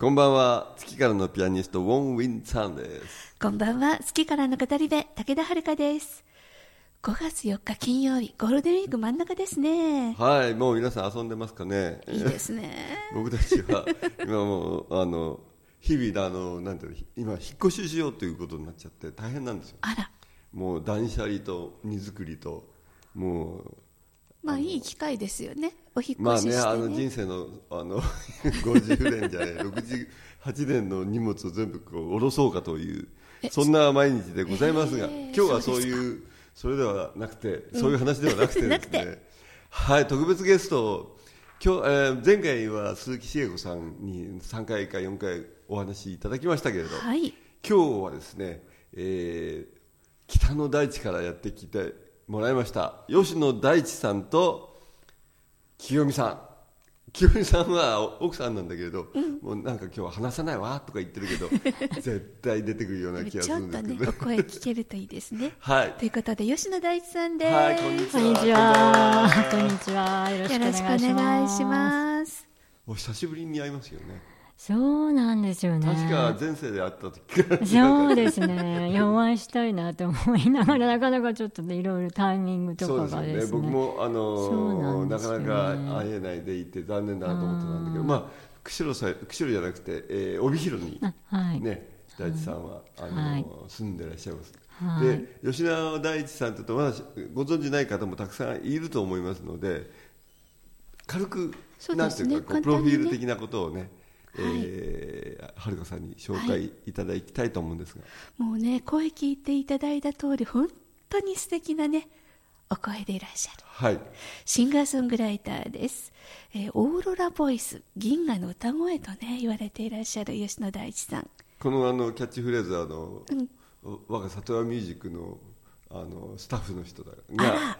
こんばんは。月からのピアニストウォン・ウィンさんです。こんばんは。月からの語り部武田遥です。5月4日金曜日ゴールデンウィーク真ん中ですね。はいもう皆さん遊んでますかね？いいですね。僕たちは今もうあの日々あのなんていうの今引っ越ししようということになっちゃって大変なんですよ。あら。もう断捨離と荷造りともうまあいい機会ですよねお引っまあ越しして、ね。ねあの人生のあの 50年じゃない68年の荷物を全部こう下ろそうかというそんな毎日でございますが、えー今日はそういうそれではなくて、そういう話ではなくてですね。て。はい特別ゲストを今日、えー前回は鈴木茂子さんに3回か4回お話しいただきましたけれど、はい。今日はですね、えー北の大地からやってきてもらいました。吉野大地さんと清美さん。清美さんは奥さんなんだけれど、もうなんか今日は話さないわとか言ってるけど 絶対出てくるような気がすちょっるんですけど、とねお声聞けるといいですね。はい。ということで吉野大地さんです、はいこんにちは。こんにちは。こんにちは。よろしくお。願いします。お久しぶりに会いますよねそうなんですよね。確か前世で会った時から。そうですね。いやお会いしたいなと思いながら、なかなかちょっとね、いろいろタイミングとかがですね。ね。僕もあのなね。かなか会えないでいて残念だなと思ってたんだけど、まあ釧路さ釧路じゃなくて、えー帯広にあはい。ね、大地さんは、あのはい。住んでらっしゃいます、はい。で吉永大地さんとまだご存じない方もたくさんいると思いますので軽く、そうなんていうかこうプロフィール的なことをねえーはるかさんに紹介いただきたいと思うんですが、もうね声聞いていただいた通り本当に素敵なねお声でいらっしゃる。はい。シンガーソングライターです、えーオーロラボイス銀河の歌声とね言われていらっしゃる吉野大地さん。このあのキャッチフレーズはあの、我が里山ミュージックのあのスタッフの人だが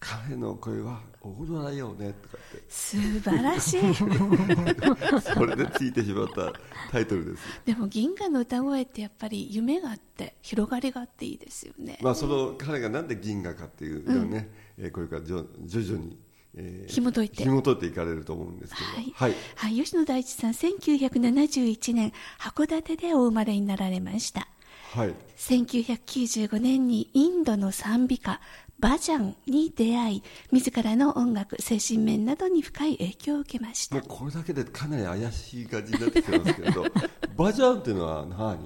彼の声はオーロラよねとかって。素晴らしい。それでついてしまったタイトルです。でも銀河の歌声ってやっぱり夢があって広がりがあっていいですよね、まあ、その彼がなんで銀河かっていうのをね、えーこれから徐徐々に、えー紐解いて。紐解いていかれると思うんですけど。はい、はい。はい。吉野大地さん1971年函館でお生まれになられました。はい。1995年にインドの賛美歌バジャンに出会い自らの音楽精神面などに深い影響を受けました。もうこれだけでかなり怪しい感じになってきてますけど バジャンっていうのは何？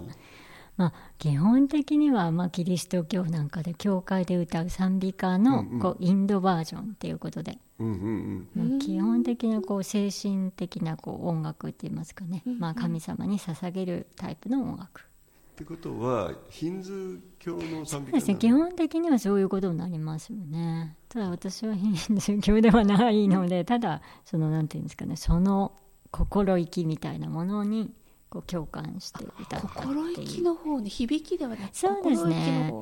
まあ、基本的には、まあ、キリスト教なんかで教会で歌う賛美歌の、こうインドバージョンっていうことで、うんうんうんまあ基本的なこう精神的なこう音楽って言いますかね、まあ、神様に捧げるタイプの音楽。ってことはヒンズー教の賛美歌ですね、基本的にはそういうことになりますよね。ただ私はヒンズー教ではないので、ただ、そのなんていうんですかね、その心意気みたいなものにこう共感して歌った心意気いう。の方ね響きではなくそうですね。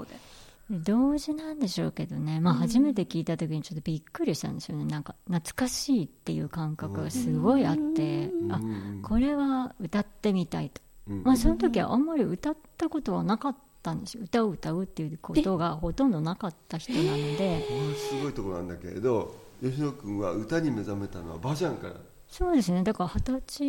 同時なんでしょうけどね、まあ、初めて聞いた時にちょっとびっくりしたんですよね、なんか懐かしいっていう感覚がすごいあって、あこれは歌ってみたいと、うんまあ、その時はあんまり歌ったことはなかったんですよ、歌を歌うっていうことがほとんどなかった人なので。これすごいところなんだけれど吉野君は歌に目覚めたのはバジャンから？そうですね。だから二十歳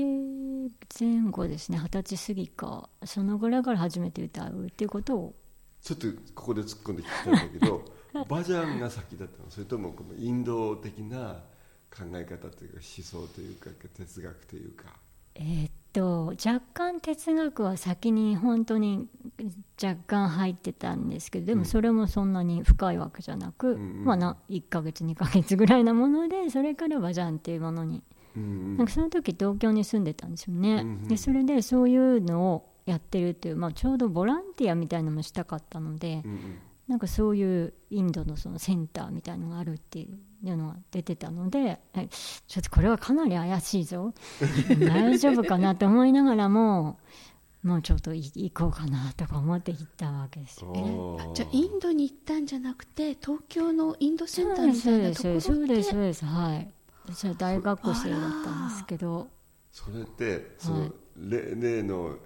前後ですね。二十歳過ぎかそのぐらいから初めて歌うっていうことを。ちょっとここで突っ込んで聞きたいんだけど バジャンが先だったの？それともこのインド的な考え方というか思想というか哲学というか。えーっと若干哲学は先に本当に若干入ってたんですけどでもそれもそんなに深いわけじゃなく、んうん。まあな1ヶ月2ヶ月ぐらいなものでそれからバジャンっていうものに。うんなんかその時東京に住んでたんですよね、うんうん。でそれでそういうのをやってるっていう、まあ、ちょうどボランティアみたいなのもしたかったので、なんかそういうインドのそのセンターみたいのがあるっていうのが出てたのではいちょっとこれはかなり怪しいぞ。大丈夫かなと思いながらももうちょっとい行こうかなとか思って行ったわけですよね。じゃあインドに行ったんじゃなくて東京のインドセンターみたいなところで。そうですそうですはい。私は大学生だったんですけど。それってその、はい。例例の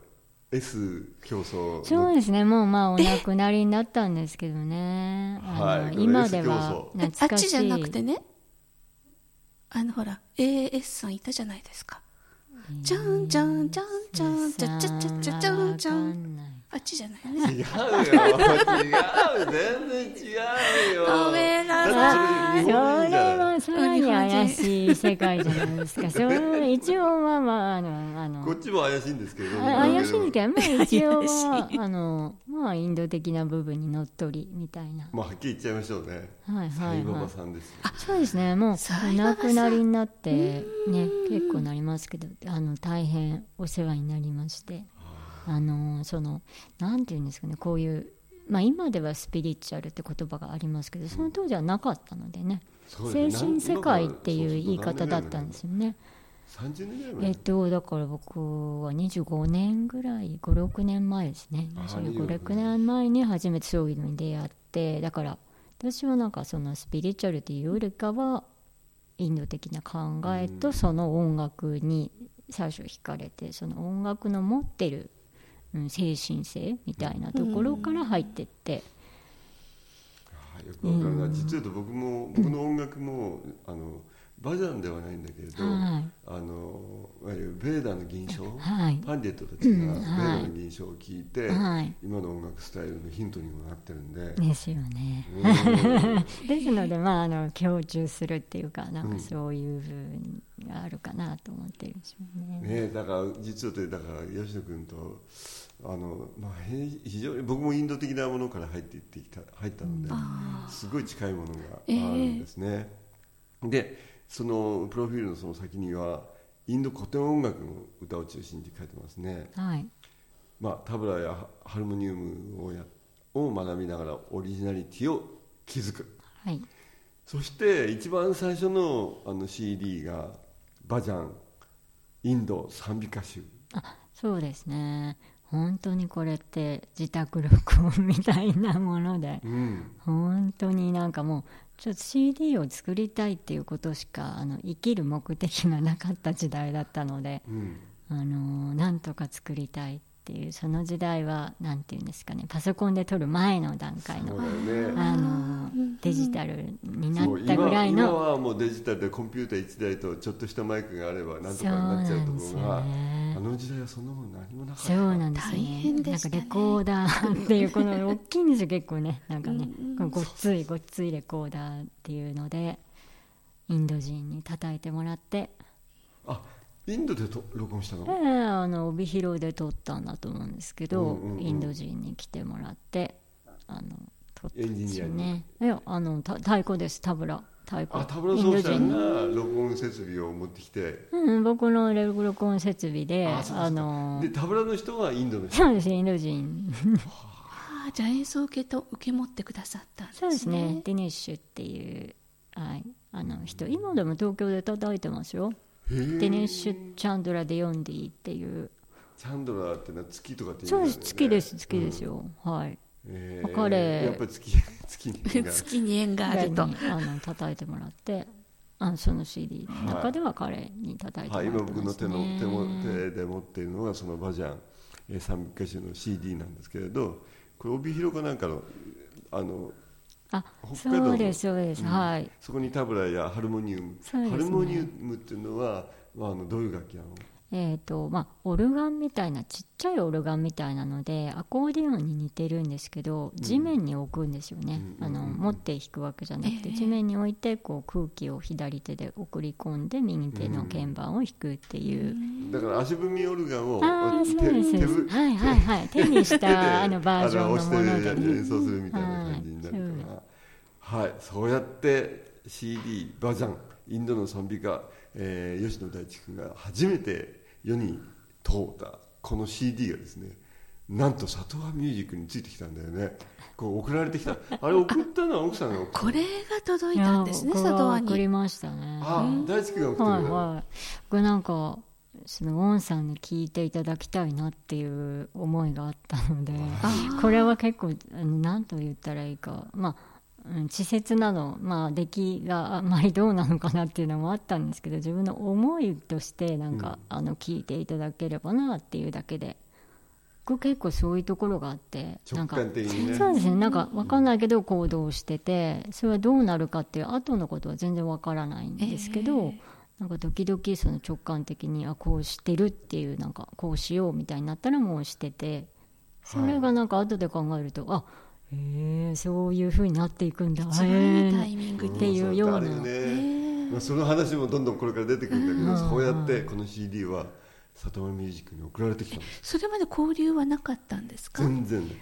S 競争の。そうですね。もうまあお亡くなりになったんですけどね。はい。今ではあ懐かしい。っちじゃなくてね。あのほら AS さんいたじゃないですか。じゃんじゃんじゃんじゃんじゃじゃじゃじゃじゃんじゃんあっちじゃない。ね違うよ。違う全然違うよ。ごめんなさい。それはさらに怪しい世界じゃないですか。それ一応まあまああのあのこっちも怪しいんですけど。あ怪しいんですけど、まあ一応怪はあのまあインド的な部分にのっとりみたいな。まあはっきり言っちゃいましょうね。はいはいはい。さんですよ。そうですね。もう亡くなりになってね結構なりますけど、あの大変お世話になりまして、あのそのなんていうんですかねこういう。まあ、今ではスピリチュアルって言葉がありますけどその当時はなかったのでね、精神世界っていう言い方だったんですよね。30年ぐらい前えっと、だから僕は25年ぐらい56年前ですね。あ2526年前に初めてそういうのに出会ってだから私はなんかそのスピリチュアルというよりかはインド的な考えとその音楽に最初惹かれてその音楽の持ってる、うん、精神性みたいなところから入ってって、あよくわかるな、実はと僕も僕の音楽もあのバジャンではないんだけれど、はい。あのいわゆるベーダーの銀章、はい。パンディットたちがベーうんダーの銀章を聞いて、はい。今の音楽スタイルのヒントにもなってるんで、ですよね。うん。ですので、まあ、あの共通するっていうかなんかそういう部分があるかなと思ってるんでしょうね。ね、だから実はだから吉野君とあの、まあ、へ非常に僕もインド的なものから入っていってきた入ったので、すごい近いものがあるんですね、でそのプロフィールのその先にはインド古典音楽の歌を中心に書いてますね、はい、まあ、タブラやハルモニウムをやを学びながらオリジナリティを築く。はい、そして一番最初のあの CD がバジャンインド賛美歌集。あそうですね本当にこれって自宅録音みたいなもので。うん。本当になんかもうちょっと CD を作りたいっていうことしかあの生きる目的がなかった時代だったので、うん。あのなんとか作りたい。っていうその時代はなんていうんですかねパソコンで撮る前の段階のね。あのデジタルになったぐらい今今のはもうデジタルでコンピューター1台とちょっとしたマイクがあればなんとかになっちゃうところが、あの時代はそんなもの何もなかった。そうなんですよ大変ねでしたね。なんかレコーダーっていうこの大きいんですよ結構ね。なんかねごっついごっついレコーダーっていうのでインド人に叩いてもらって、あインドでと録音したの、ええあの帯広で撮ったんだと思うんですけど、うんうんうん。インド人に来てもらってあの撮ったんですよね。いやあのた太鼓ですタブラ。太鼓。あタブラインド奏者人。が録音設備を持ってきて。うん、僕のレ録音設備であそうですか。あのでタブラの人がインドの人？そうですインド人。ああじゃあ演奏を受けと受け持ってくださったんですね。そうですね。ディネッシュっていう、はい、あの人。今でも東京で叩いてますよへーディネッシュ・チャンドラ・デヨンディっていう。チャンドラーってのは月とかって意味そうです。月です。月ですよ、はい。え彼やっぱり月 月にが。月に縁があると。あの叩いてもらってあその CD の中では彼に叩いてはい、今もらってます僕の手のね、手も手で持っているのがそのバジャン、えー、三歌手の CD なんですけれどこれ帯広かなんかのあのあそうですそうです、うん。はい。そこにタブラやハルモニウム、ね。ハルモニウムっていうのは、まあ、あのどういう楽器なの？えーとまあ、オルガンみたいなちっちゃいオルガンみたいなのでアコーディオンに似てるんですけど地面に置くんですよね、うんあの持って弾くわけじゃなくて、ええ。地面に置いてこう空気を左手で送り込んで右手の鍵盤を弾くっていう、だから足踏みオルガンをああそうですはいはいはい。手にしたあのバージョンのものであ押してね演奏するみたいな感じになるからはい、そうやって CD バジャンインドの賛美歌、えー吉野大地君が初めて世に通ったこの CD がですねなんと里和ミュージックについてきたんだよね。こう送られてきた。あれ送ったのは奥さんが送ったこれが届いたんですねいや佐渡湾僕は送りにましたね。あ大地君が送ってくれた、はいはい。これなんかそのウォンさんに聞いていただきたいなっていう思いがあったのであこれは結構あの何と言ったらいいかまあうん稚拙なの、まあ、出来があまりどうなのかなっていうのもあったんですけど自分の思いとしてなんか、あの聞いていただければなっていうだけで僕結構そういうところがあってなんかそうですねなんか分かんないけど行動しててそれはどうなるかっていう後のことは全然分からないんですけど、えなんか時々その直感的にあこうしてるっていうなんかこうしようみたいになったらもうしててそれがなんか後で考えると、あへえそういうふうになっていくんだ。一番いいタへイミングっていうような。ね。まあ、その話もどんどんこれから出てくるんだけど、うん。そうやってこの CD は里村ミュージックに送られてきたの。それまで交流はなかったんですか？全然。ね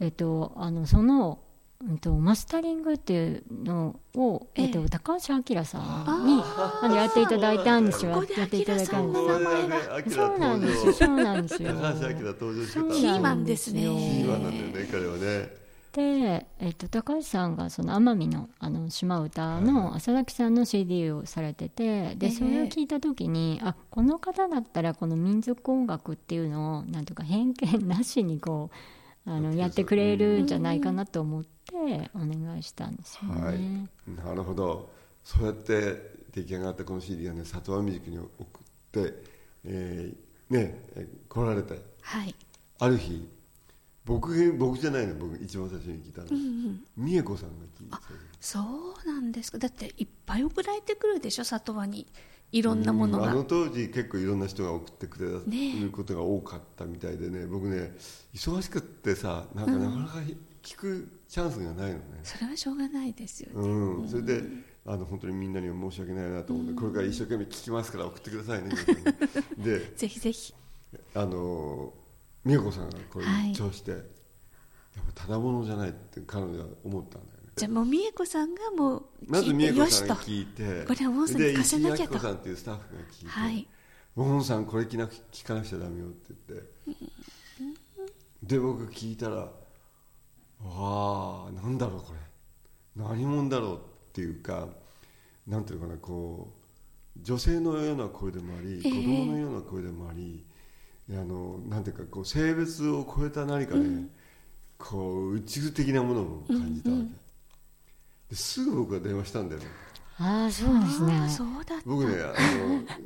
えっとあのその、うん、とマスタリングっていうのを、ええ。えっと、高橋明さんにあのやっていただいたんですよ。やっていただいたんですそうなんですよ。登そうなんですよ。場高橋明登場してたキーマンですね。キーマンよなんだよね彼はねで、えっと、高橋さんがその奄美のあの島唄の浅崎さんの CD をされててええ。でそれを聞いた時にあこの方だったらこの民族音楽っていうのをなんとか偏見なしにこうあのやってくれる。んじゃないかなと思ってお願いしたんですよね。はい。なるほど。そうやって出来上がったこの CD はね里和ミュージックに送って、えーねえ来られて。はい。ある日僕僕じゃないの僕一番最初に聞いたの、美恵子さんが聞いてそうなんですか。だっていっぱい送られてくるでしょ里和に。いろんなものが。うんあの当時結構いろんな人が送ってくれねることが多かったみたいでね。僕ね忙しくってさなんかなかなか聞くチャンスがないのね、それはしょうがないですよね、うん、それであの本当にみんなには申し訳ないなと思って、これから一生懸命聞きますから送ってくださいね でぜひぜひ。あの美恵子さんがこうはい。いう調して、やっぱただものじゃないって彼女は思ったんだよね。じゃあもう美恵子さんがもうまず美恵子さんが聞いてこれはモンさんにで聞かせなきゃと。石井明子さんっていうスタッフが聞いて、はい。モンさんこれ聞なく聞かなくちゃダメよって言ってで僕聞いたらわあなんだろうこれ。何者だろうっていうかなんていうのかなこう女性のような声でもあり、ええ。子供のような声でもありあのなんていうかこう性別を超えた何かね、こう宇宙的なものを感じたわけ、ですぐ僕は電話したんだよね。ああそうですね。ああそうだった。僕ねあ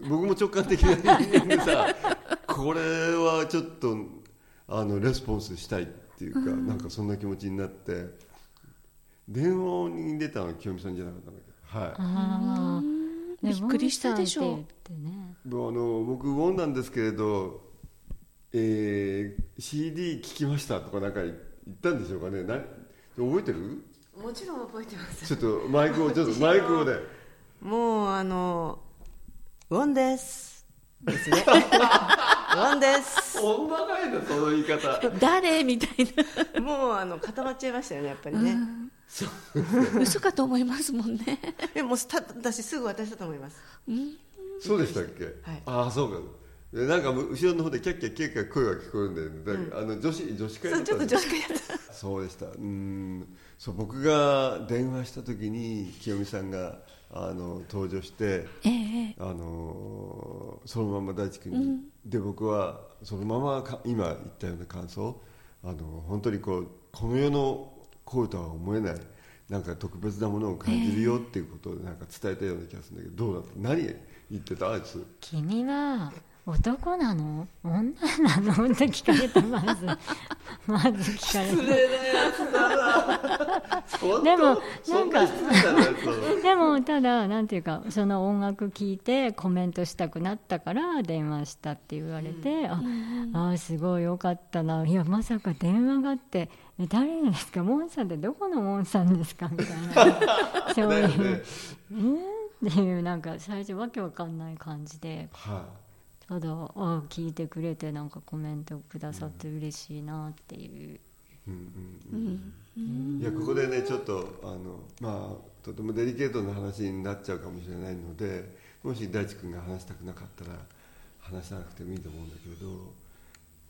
の僕も直感的な人間でさ これはちょっとあのレスポンスしたいっていうか、なんかそんな気持ちになって電話に出たのは清美さんじゃなかったんだけどはい。ああびっくりしたでしょう。ねあの僕ウォンなんですけれど、えー CD 聞きましたとかなんか言ったんでしょうかね。な覚えてる？もちろん覚えてます。ちょっとマイクをちょっと マイクをね。もうあのウォンです。ですね。ウォンです。ほんまかいなその言い方。誰？みたいな。もうあの固まっちゃいましたよねやっぱりね、嘘かと思いますもんね。でもた私すぐ渡したと思います。そうでしたっけ、はい。ああそうか。でなんか後ろの方でキャッキャキャッキャ声が聞こえるんだよね。だから、あの女子女子会だったそうちょっとんだ女子会やった。そうでした。うん。そう僕が電話した時に清美さんがあの登場してええあのそのまま大地君に、で僕はそのままか今言ったような感想。あの本当にこうこの世の声とは思えないなんか特別なものを感じるよっていうことをなんか伝えたような気がするんだけどどうだった？何言ってた？あいつ。君は男なの？女なの？って聞かれたまず。まず聞かれでもな失礼だなやつだたでもただなんていうかその音楽聞いてコメントしたくなったから電話したって言われて、ああすごいよかったな。いやまさか電話があってえ誰ですか？モンさんってどこのモンさんですか？みたいな。そういう、ねえー？っていうなんか最初わけわかんない感じで。はただあ聞いてくれてなんかコメントくださって嬉しいなっていう、い、うんうん。うん、いやここでねちょっとあのまあとてもデリケートな話になっちゃうかもしれないのでもし大地君が話したくなかったら話さなくてもいいと思うんだけれど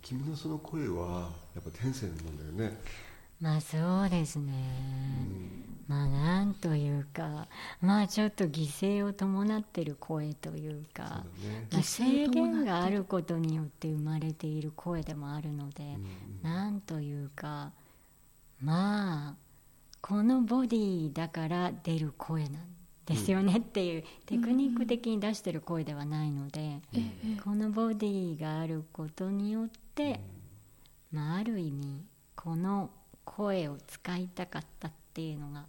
君のその声はやっぱ天性のもんだよね。うまあそうですね、まあなんというかまあちょっと犠牲を伴ってる声というか、ね。まあ、制限があることによって生まれている声でもあるので、なんというかまあこのボディだから出る声なんですよね。っていう、テクニック的に出してる声ではないので、このボディがあることによって、まあ、ある意味この声を使いたかったっていうのが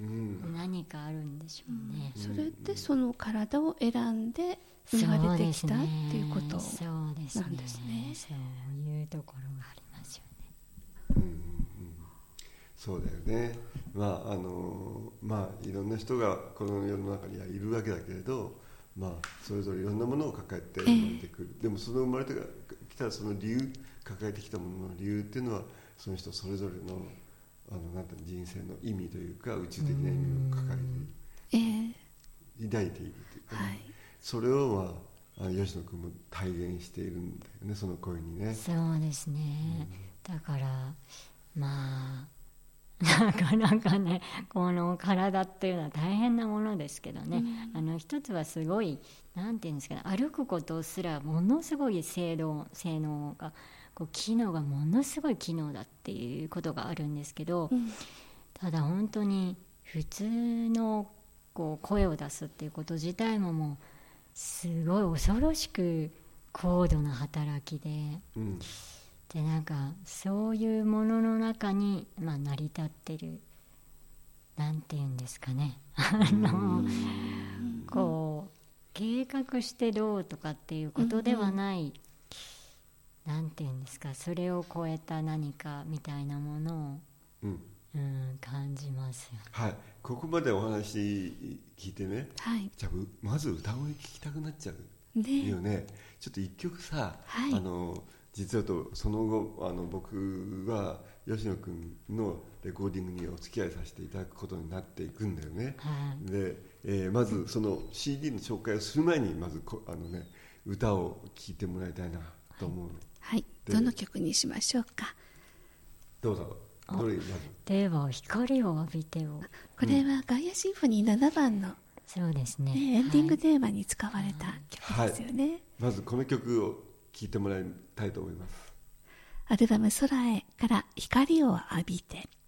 うん。何かあるんでしょうね。それでその体を選んで生まれてきたっていうことそうですね。なんですね。そういうところがありますよね。そうだよね。まああのまあいろんな人がこの世の中にはいるわけだけれどまあそれぞれいろんなものを抱えて生まれてくる、でもその生まれてきたその理由抱えてきたものの理由っていうのはその人それぞれのあのなんて人生の意味というか宇宙的な意味を抱えている。ええ抱いているというかね、はい。それをまああの吉野君も体現しているんだよねその声にね。そうですね、だからまあ なかなかねこの体っていうのは大変なものですけどね、あの一つはすごいなんていうんですかね歩くことすらものすごい性能性能がこう機能がものすごい機能だっていうことがあるんですけど、うん。ただ本当に普通のこう声を出すっていうこと自体ももうすごい恐ろしく高度な働きでうん。でなんかそういうものの中に、まあ、成り立ってるなんていうんですかね。あのこう計画してどうとかっていうことではない、なんていうんですかそれを超えた何かみたいなものを、うん。うん、感じますよね。はい。ここまでお話聞いてねはい。じゃまず歌声聞きたくなっちゃうねよね。ちょっと一曲さ、はい。あの実はとその後あの僕は吉野君のレコーディングにお付き合いさせていただくことになっていくんだよね、はい。で、えーまずその CD の紹介をする前にまずこあの、ね、歌を聴いてもらいたいなと思う、はいでどの曲にしましょうか？どうぞ。どれまずでは光を浴びてを。これはガイアシンフォニー7番の、ねそうですね。エンディングはいテーマに使われた曲ですよね、まずこの曲を聴いてもらいたいと思います。アルバム「空へ」から「光を浴びて」「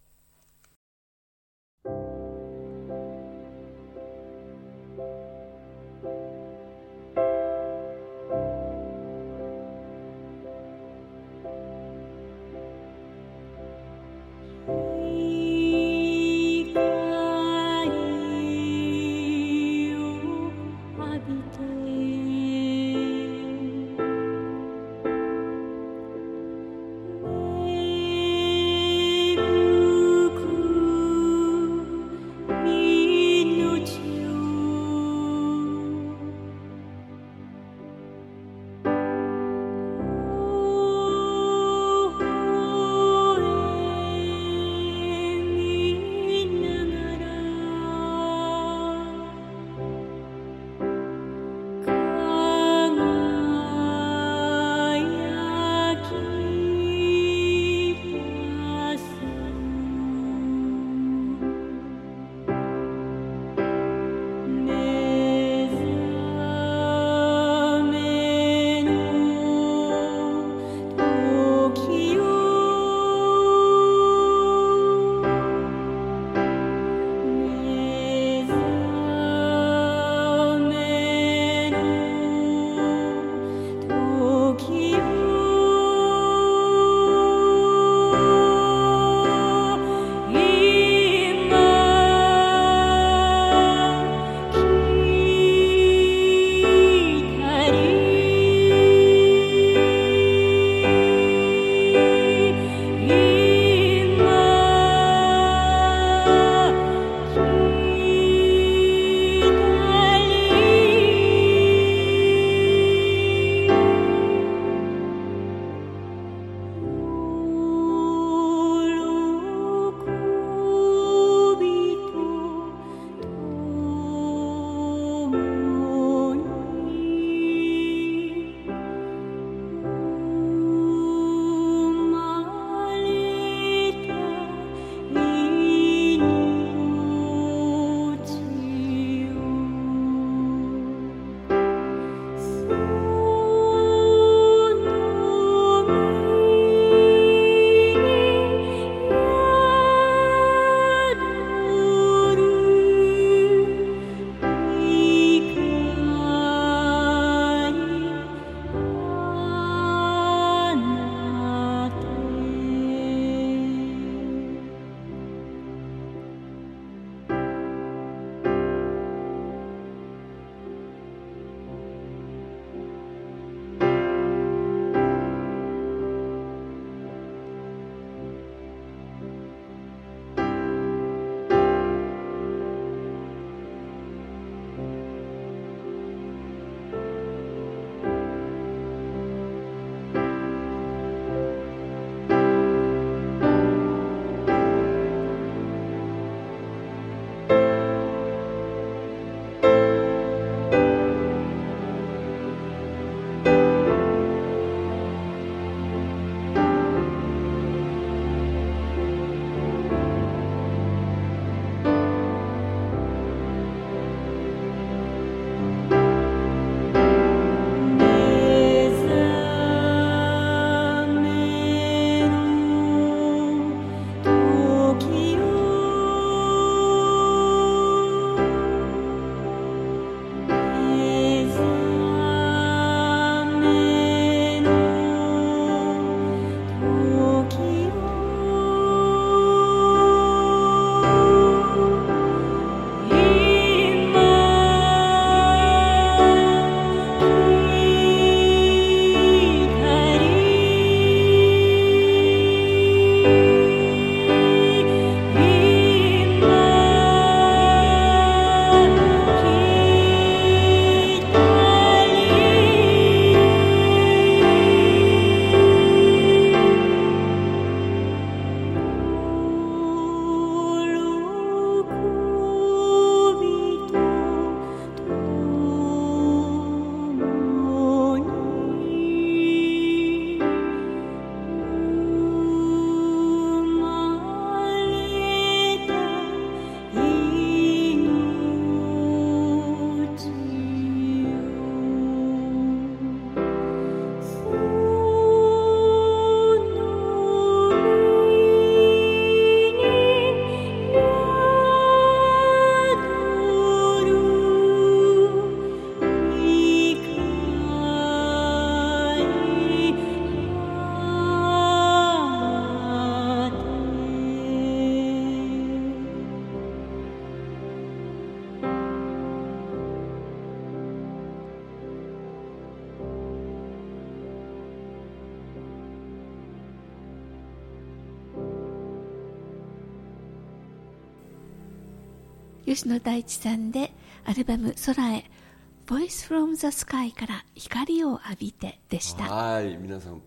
吉野大地さんでアルバム「空へ Voice from the Sky」から「光を浴びて」でした。はい皆さん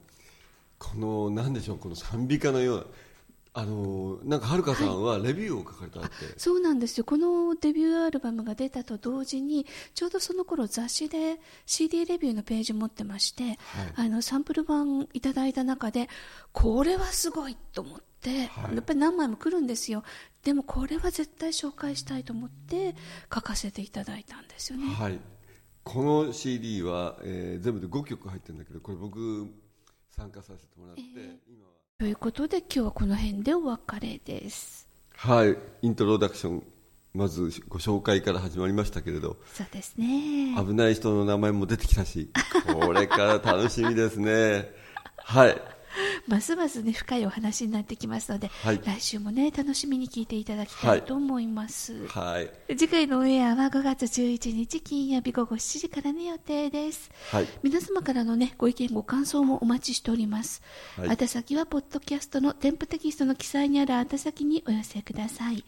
この何でしょうこの賛美歌のようなあのなんかはるかさんはレビューを書かれたって、そうなんですよ。このデビューアルバムが出たと同時にちょうどその頃雑誌で CD レビューのページ持ってまして、あのサンプル版いただいた中でこれはすごいと思って、はい。やっぱり何枚も来るんですよ。でもこれは絶対紹介したいと思って書かせていただいたんですよね、はい、この CD は、えー全部で5曲入ってるんだけどこれ僕参加させてもらって、今は。ということで今日はこの辺でお別れです。はい。イントロダクションまずご紹介から始まりましたけれど。そうですね。危ない人の名前も出てきたしこれから楽しみですね。はいますますね深いお話になってきますので、はい。来週もね楽しみに聞いていただきたいと思います、はい。次回のオンエアは5月11日金曜日午後7時からの予定です。はい。皆様からのねご意見ご感想もお待ちしております、はい。宛先はポッドキャストの添付テキストの記載にある宛先にお寄せください。は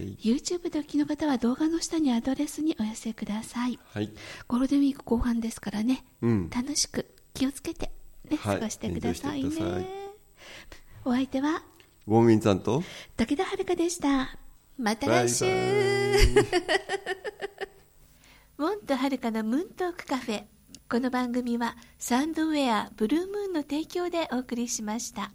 い。YouTube でお聞きの方は動画の下にアドレスにお寄せください。はい。ゴールデンウィーク後半ですからね、うん。楽しく気をつけて、ねはい。過ごしてくださいね。エンジョイしてください。お相手は？ウォーミンさんと？武田遥でした。また来週。イウォンとはるかのムーントークカフェ。この番組はサンドウェアブルームーンの提供でお送りしました